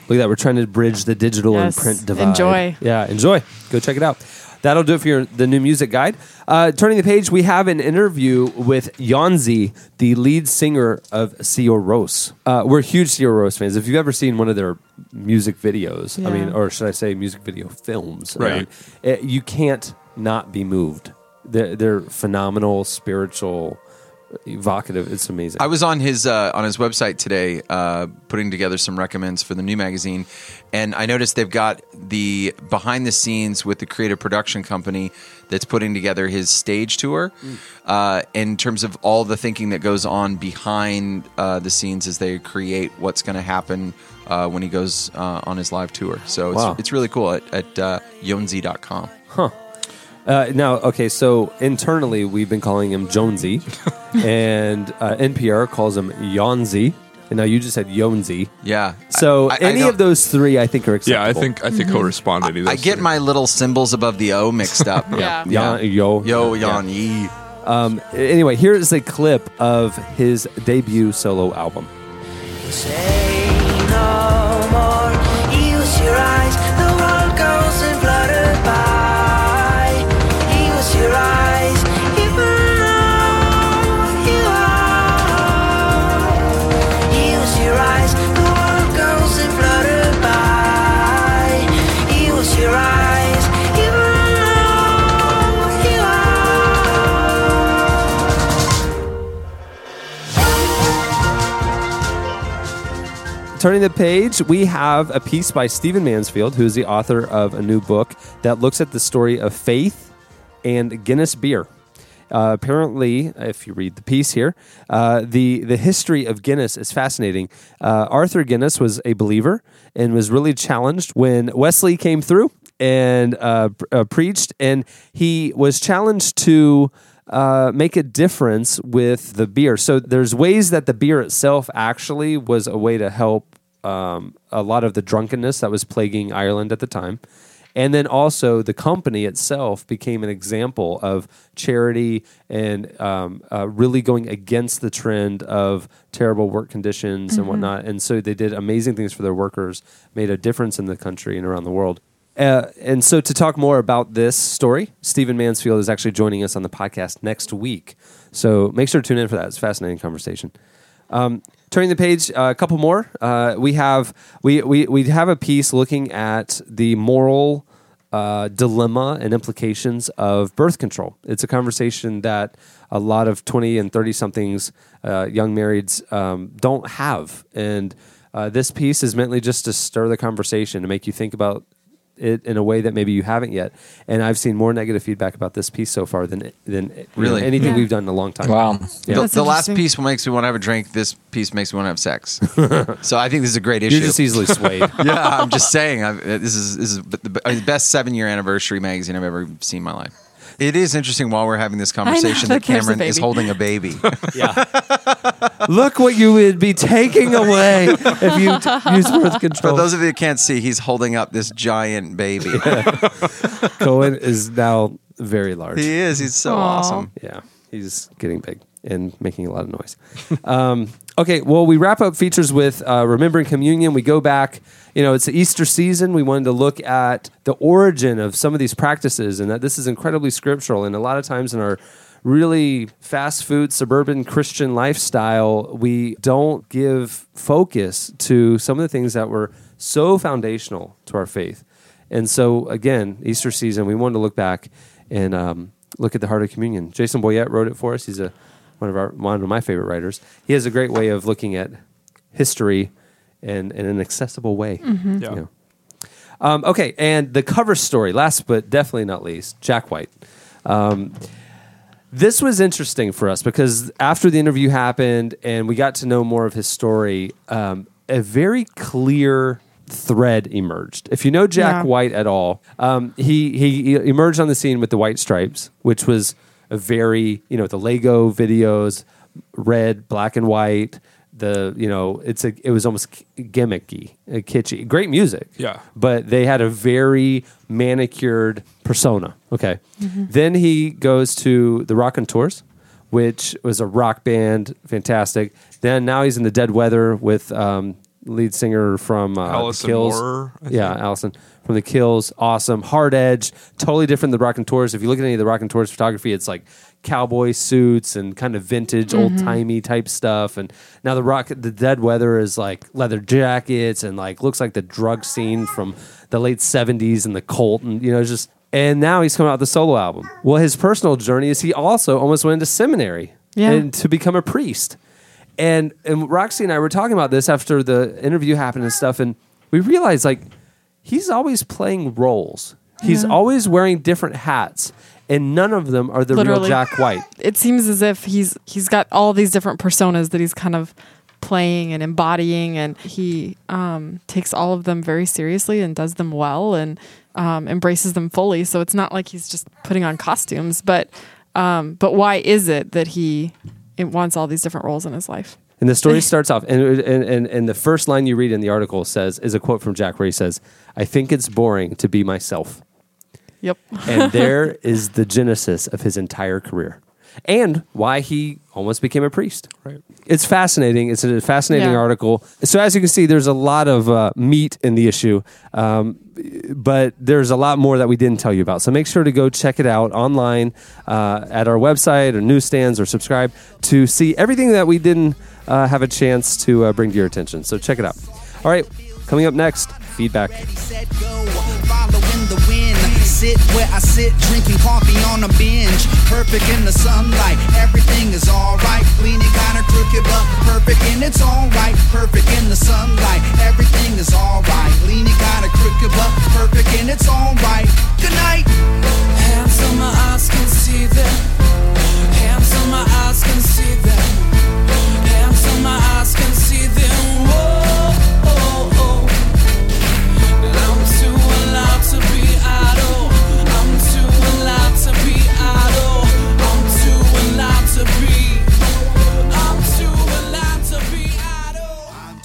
Look at that. We're trying to bridge the digital Yes. and print divide. Enjoy. Yeah, enjoy. Go check it out. That'll do it for your, the new music guide. Uh, turning the page, we have an interview with Jónsi, the lead singer of Sigur Rós. Uh, we're huge Sigur Rós fans. If you've ever seen one of their music videos, I mean, or should I say music video films, Right. mean, it- you can't not be moved. They're, they're phenomenal, spiritual, evocative. It's amazing. I was on his uh, on his website today, uh, putting together some recommends for the new magazine, and I noticed they've got the behind the scenes with the creative production company that's putting together his stage tour. Uh, in terms of all the thinking that goes on behind uh, the scenes as they create what's going to happen uh, when he goes uh, on his live tour. So it's, Wow. it's really cool at, at uh, yonzi.com. Uh, now, okay, so internally we've been calling him Jonesy, and uh, NPR calls him Yonzi, and now you just said Yonzi. Yeah. So I- I any don't- of those three, I think, are acceptable. Yeah, I think I think he'll respond to any of I get three. my little symbols above the O mixed up. Yeah. Yon, yo, Yo, Yeah. yon, yee. Um, anyway, here is a clip of his debut solo album. Say no more. Use your eyes. Turning the page, we have a piece by Stephen Mansfield, who is the author of a new book that looks at the story of faith and Guinness beer. Uh, apparently, if you read the piece here, uh, the the history of Guinness is fascinating. Uh, Arthur Guinness was a believer and was really challenged when Wesley came through and uh, uh, preached, and he was challenged to uh, make a difference with the beer. So there's ways that the beer itself actually was a way to help um, a lot of the drunkenness that was plaguing Ireland at the time. And then also the company itself became an example of charity and um, uh, really going against the trend of terrible work conditions and whatnot. And so they did amazing things for their workers, made a difference in the country and around the world. Uh, and so to talk more about this story, Stephen Mansfield is actually joining us on the podcast next week. So make sure to tune in for that. It's a fascinating conversation. Um, turning the page, uh, a couple more. Uh, we have we, we we have a piece looking at the moral uh, dilemma and implications of birth control. It's a conversation that a lot of 20 and 30 somethings, uh, young marrieds, um, don't have. And uh, this piece is meant just to stir the conversation, to make you think about it in a way that maybe you haven't yet. And I've seen more negative feedback about this piece so far than than you know, Really? anything Yeah. we've done in a long time. Wow. Yeah. The, the last piece makes me want to have a drink. This piece makes me want to have sex. so I think this is a great issue. You're just easily swayed. yeah, I'm just saying. i this is this is the the best seven year anniversary magazine I've ever seen in my life. It is interesting while we're having this conversation that that Cameron is holding a baby. Yeah. Look what you would be taking away if you t- use birth For control. those of you that can't see, he's holding up this giant baby. Cohen is now very large. he is. He's so Aw. awesome. Yeah, he's getting big and making a lot of noise. um, okay, well, we wrap up features with uh, Remembering Communion. We go back, you know, it's the Easter season. We wanted to look at the origin of some of these practices and that this is incredibly scriptural. And a lot of times in our really fast food suburban Christian lifestyle, we don't give focus to some of the things that were so foundational to our faith. And so, again, Easter season, we wanted to look back and um, look at the heart of communion. Jason Boyett wrote it for us. He's a one of our one of my favorite writers. He has a great way of looking at history in, in an accessible way. Yeah. you know. Um, okay, and the cover story, last but definitely not least, Jack White. Um, this was interesting for us because after the interview happened and we got to know more of his story, um, a very clear thread emerged. If you know Jack Yeah. White at all, um, he he emerged on the scene with the White Stripes, which was a very you know the Lego videos, red, black and white. The you know it's a it was almost gimmicky, uh, kitschy, great music. Yeah. but they had a very manicured persona. Okay, then he goes to the Raconteurs, which was a rock band, fantastic. Then now he's in the Dead Weather with um, lead singer from uh, Allison the Kills. Moorer, I yeah, Allison from the Kills, awesome. Hard Edge, totally different than the Raconteurs. If you look at any of the Raconteurs photography, it's like cowboy suits and kind of vintage, old timey type stuff. And now the Rock, the Dead Weather is like leather jackets and like looks like the drug scene from the late '70s and the Colt, and you know, just. And now he's coming out with the solo album. Well, his personal journey is he also almost went into seminary Yeah. and to become a priest. And and Roxy and I were talking about this after the interview happened and stuff, and we realized like he's always playing roles. He's Yeah. always wearing different hats, and none of them are the real Jack White. it seems as if he's he's got all these different personas that he's kind of playing and embodying and he um, takes all of them very seriously and does them well and um, embraces them fully so it's not like he's just putting on costumes but um, but why is it that he it wants all these different roles in his life. And the story starts off, and, and and and the first line you read in the article says is a quote from Jack where he says, "I think it's boring to be myself." yep. And there is the genesis of his entire career and why he almost became a priest. Right. It's fascinating. It's a fascinating Yeah. article. So as you can see, there's a lot of uh, meat in the issue, um, but there's a lot more that we didn't tell you about. So make sure to go check it out online uh, at our website or newsstands or subscribe to see everything that we didn't uh, have a chance to uh, bring to your attention. So check it out. All right, coming up next, feedback. set, Sit where I sit, drinking coffee on a bench. Perfect in the sunlight, everything is alright. Leaning kinda crooked, but perfect in its own right. Perfect in the sunlight, everything is alright. Leaning kinda crooked, but perfect in its own right. Good night. Hands on my eyes can see them. Hands on my eyes can see them. Hands on my eyes can see them. Whoa,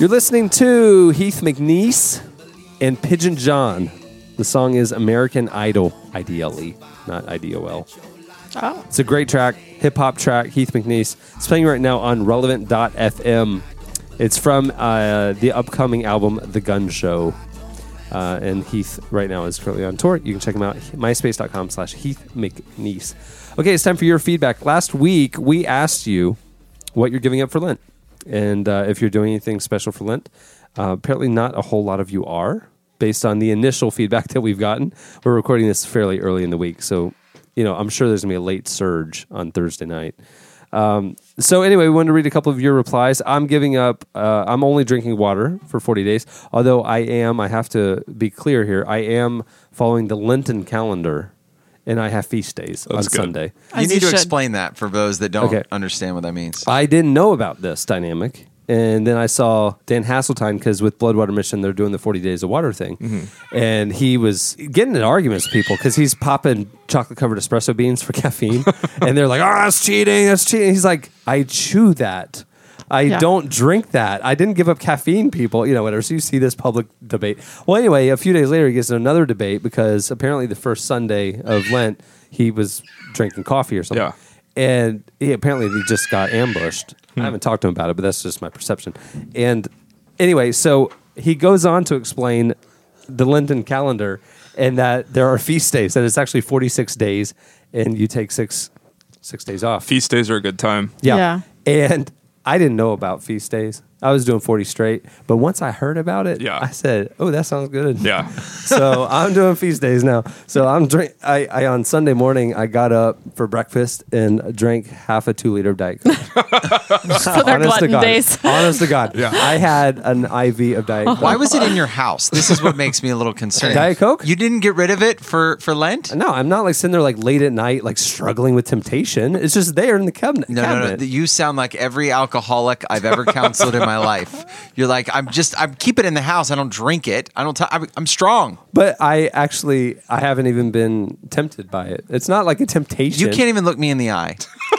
You're listening to Heath McNease and Pigeon John. The song is American Idol, I D L E, not I D O L. oh It's a great track, hip hop track, Heath McNease. It's playing right now on relevant.fm. It's from uh, the upcoming album, The Gun Show. Uh, and Heath right now is currently on tour. You can check him out, myspace.com slash Heath McNease. Okay, it's time for your feedback. Last week, we asked you what you're giving up for Lent and uh, if you're doing anything special for Lent. Uh, apparently, not a whole lot of you are. based on the initial feedback that we've gotten. We're recording this fairly early in the week, so you know I'm sure there's gonna be a late surge on Thursday night. Um, so anyway, we wanted to read a couple of your replies. I'm giving up. Uh, I'm only drinking water for 40 days. Although I am, I have to be clear here. I am following the Lenten calendar, and I have feast days on good. Sunday. You As need you to should. explain that for those that don't Okay. understand what that means. I didn't know about this dynamic. And then I saw Dan Haseltine because with Bloodwater Mission, they're doing the 40 days of water thing. Mm-hmm. And he was getting in arguments with people because he's popping chocolate covered espresso beans for caffeine. and they're like, oh, that's cheating. That's cheating. He's like, I chew that. I Yeah. don't drink that. I didn't give up caffeine, people, you know, whatever. So you see this public debate. Well, anyway, a few days later, he gets in another debate because apparently the first Sunday of Lent, he was drinking coffee or something. Yeah. And he apparently he just got ambushed. I haven't talked to him about it, but that's just my perception. And anyway, so he goes on to explain the Lenten calendar and that there are feast days, that it's actually 46 days, and you take six six days off. Feast days are a good time. Yeah. Yeah. And I didn't know about feast days. I was doing 40 straight. But once I heard about it, Yeah. I said, oh, that sounds good. Yeah. so I'm doing feast days now. So I'm drink. I, I on Sunday morning I got up for breakfast and drank half a two liter of Diet Coke. for their Honest to God. days. Honest to God. Yeah. I had an IV of Diet Coke. Why was it in your house? This is what makes me a little concerned. Diet Coke? You didn't get rid of it for for Lent? No, I'm not like sitting there like late at night, like struggling with temptation. It's just there in the cabinet. No, no, no. You sound like every alcoholic I've ever counseled in my life. You're like, I'm just, I keep it in the house. I don't drink it. I don't. T- I'm, I'm strong. But I actually, I haven't even been tempted by it. It's not like a temptation. You can't even look me in the eye.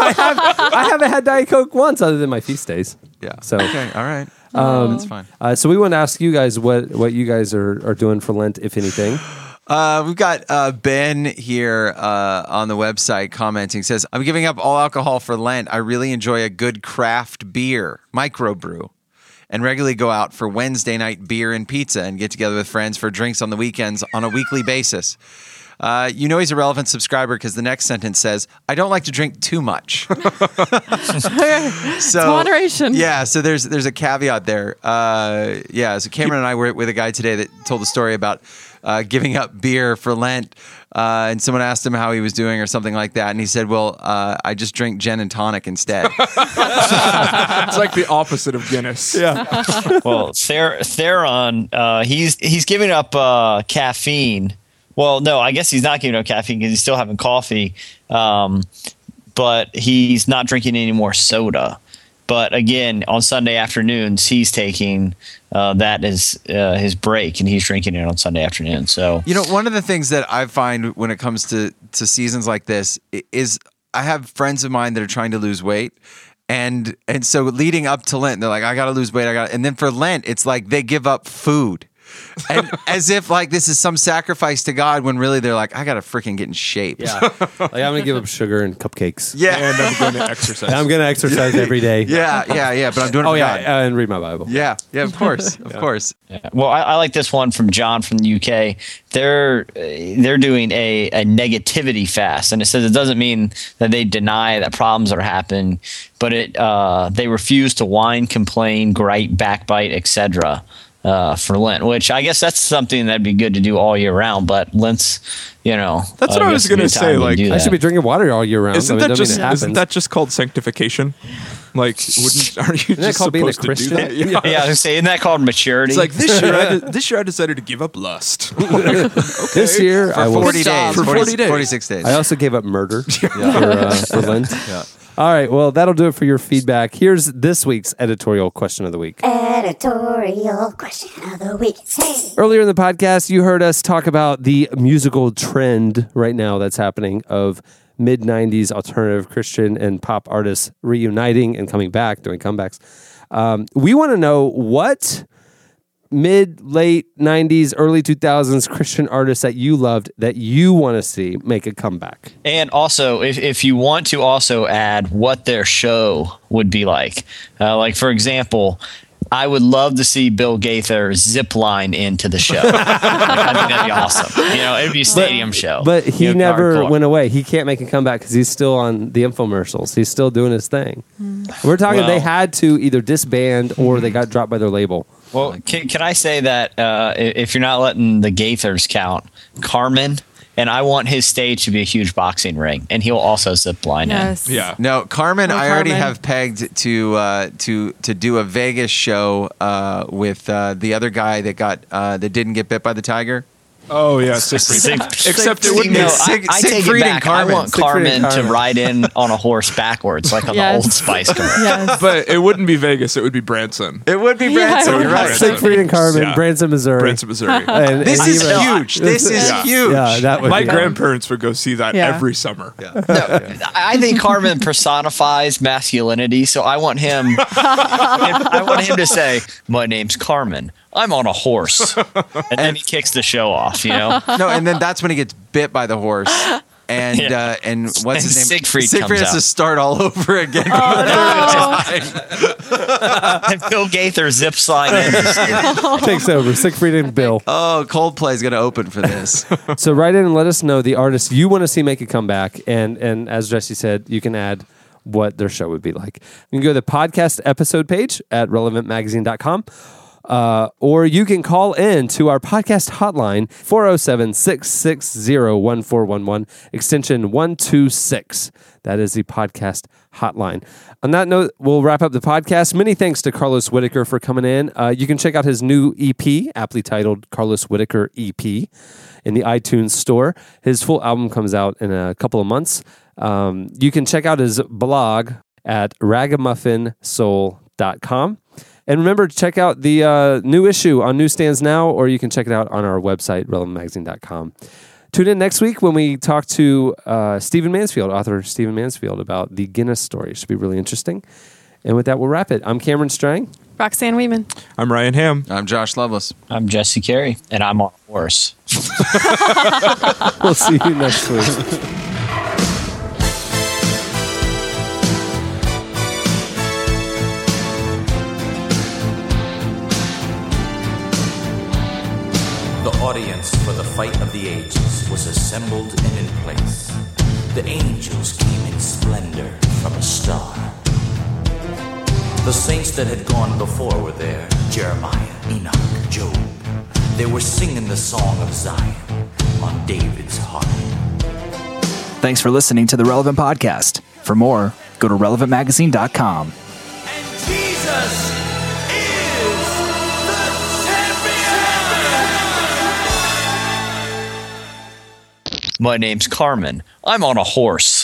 I haven't had Diet Coke once other than my feast days. Yeah. So, Okay. All right. Um, That's fine. uh, so we want to ask you guys what what you guys are, are doing for Lent, if anything. Uh, we've got uh, Ben here uh, on the website commenting. Says, "I'm giving up all alcohol for Lent. I really enjoy a good craft beer, microbrew, and regularly go out for Wednesday night beer and pizza, and get together with friends for drinks on the weekends on a weekly basis." Uh, you know he's a relevant subscriber because the next sentence says, "I don't like to drink too much." so moderation. Yeah, so there's there's a caveat there. Uh, yeah, so Cameron and I were with a guy today that told a story about uh, giving up beer for Lent, uh, and someone asked him how he was doing or something like that, and he said, "Well, uh, I just drink gin and tonic instead." It's like the opposite of Guinness. Yeah. well, Ther- Theron, uh, he's he's giving up uh, caffeine. Well, no, I guess he's not giving up caffeine because he's still having coffee, um, but he's not drinking any more soda. But again, on Sunday afternoons, he's taking uh, that as uh, his break, and he's drinking it on Sunday afternoon. So You know, one of the things that I find when it comes to to seasons like this is I have friends of mine that are trying to lose weight. And and so leading up to Lent, they're like, I gotta lose weight, I got and then for Lent, it's like they give up food. And as if like this is some sacrifice to God when really they're like, I gotta freaking get in shape. Yeah, like I'm gonna give up sugar and cupcakes. Yeah. And I'm going to exercise. I'm gonna exercise every day. Yeah, yeah, yeah. But I'm doing it Oh yeah, God. uh, and read my Bible. yeah, yeah, of course. Of course. Yeah. Well, I, I like this one from John from the UK. They're uh, they're doing a, a negativity fast, and it says it doesn't mean that they deny that problems are happening, but it uh, they refuse to whine, complain, gripe, backbite, etc. Uh, for Lent, which I guess that's something that'd be good to do all year round. But Lent's, you know, That's what I was gonna say, like, I should be drinking water all year round. Isn't I mean, that I just it isn't that just called sanctification? Like, wouldn't are you Isn't that just called being a supposed to do Christian? that? Yeah. yeah, I was gonna say, isn't that called maturity? It's like this year. I de- this year I decided to give up lust. this year? I For will. 40 days. For 40 days. 46 days. I also gave up murder for, uh, for Lent. All right, well, that'll do it for your feedback. Here's this week's editorial question of the week. Editorial question of the week. Hey. Earlier in the podcast, you heard us talk about the musical trend right now that's happening of mid 90s alternative Christian and pop artists reuniting and coming back, doing comebacks. Um, we want to know what mid, late 90s, early 2000s Christian artists that you loved that you want to see make a comeback. And also, if, if you want to also add what their show would be like, uh, like for example, I would love to see Bill Gaither zip line into the show. Like, I think that'd be awesome. You know, it'd be a stadium show. But he You know, never hardcore. went away. He can't make a comeback because he's still on the infomercials. He's still doing his thing. We're talking they had to either disband or they got dropped by their label. Well, can, can I say that uh, if you're not letting the Gaithers count, Carmen, and I want his stage to be a huge boxing ring, and he'll also zip line Yes. in. Yeah. No, Carmen, Oh, I already Carmen. have pegged to uh, to to do a Vegas show uh, with uh, the other guy that got uh, that didn't get bit by the tiger. Oh yeah, Siegfried. Sig- Except it wouldn't no, be I, Sig- I take Siegfried it and back. Carmen. I want Siegfried Carmen, Carmen. to ride in on a horse backwards, like on Yes. the Old Spice commercial. Yes. but it wouldn't be Vegas. It would be Branson. It would be Branson. it would be right. Branson. Siegfried and Carmen, Yeah. Branson, Missouri. Branson, Missouri. And, This and is even- huge. This is Yeah. huge. Yeah, that would My be grandparents would go see that Yeah. every summer. No, I think Carmen personifies masculinity, so I want him. I want him to say, "My name's Carmen. I'm on a horse," and then he kicks the show off. You know, No, and then that's when he gets bit by the horse. And Yeah. uh, and what's And his name? Siegfried Siegfried comes has to start all over again. and Bill Gaither zips line in. takes over. Siegfried and Bill. oh, Coldplay's going to open for this. So write in and let us know the artist you want to see make a comeback. And and as Jesse said, you can add what their show would be like. You can go to the podcast episode page at relevantmagazine.com. Uh, or you can call in to our podcast hotline 407 660 1411, extension 126. That is the podcast hotline. On that note, we'll wrap up the podcast. Many thanks to Carlos Whittaker for coming in. Uh, you can check out his new EP, aptly titled Carlos Whittaker EP, in the iTunes store. His full album comes out in a couple of months. Um, you can check out his blog at ragamuffinsoul.com. And remember to check out the uh, new issue on newsstands now, or you can check it out on our website, relevantmagazine.com. Tune in next week when we talk to uh, Stephen Mansfield, author Stephen Mansfield, about the Guinness story. Should be really interesting. And with that, we'll wrap it. I'm Cameron Strang. Roxanne Wieman. I'm Ryan Ham. I'm Josh Lovelace. I'm Jesse Carey, and I'm on a horse. We'll see you next week. The audience for the fight of the ages was assembled and in place. The angels came in splendor from a star. The saints that had gone before were there Jeremiah, Enoch, Job. They were singing the song of Zion on David's heart. Thanks for listening to the Relevant Podcast. For more, go to relevantmagazine.com. And Jesus My name's Carmen. I'm on a horse.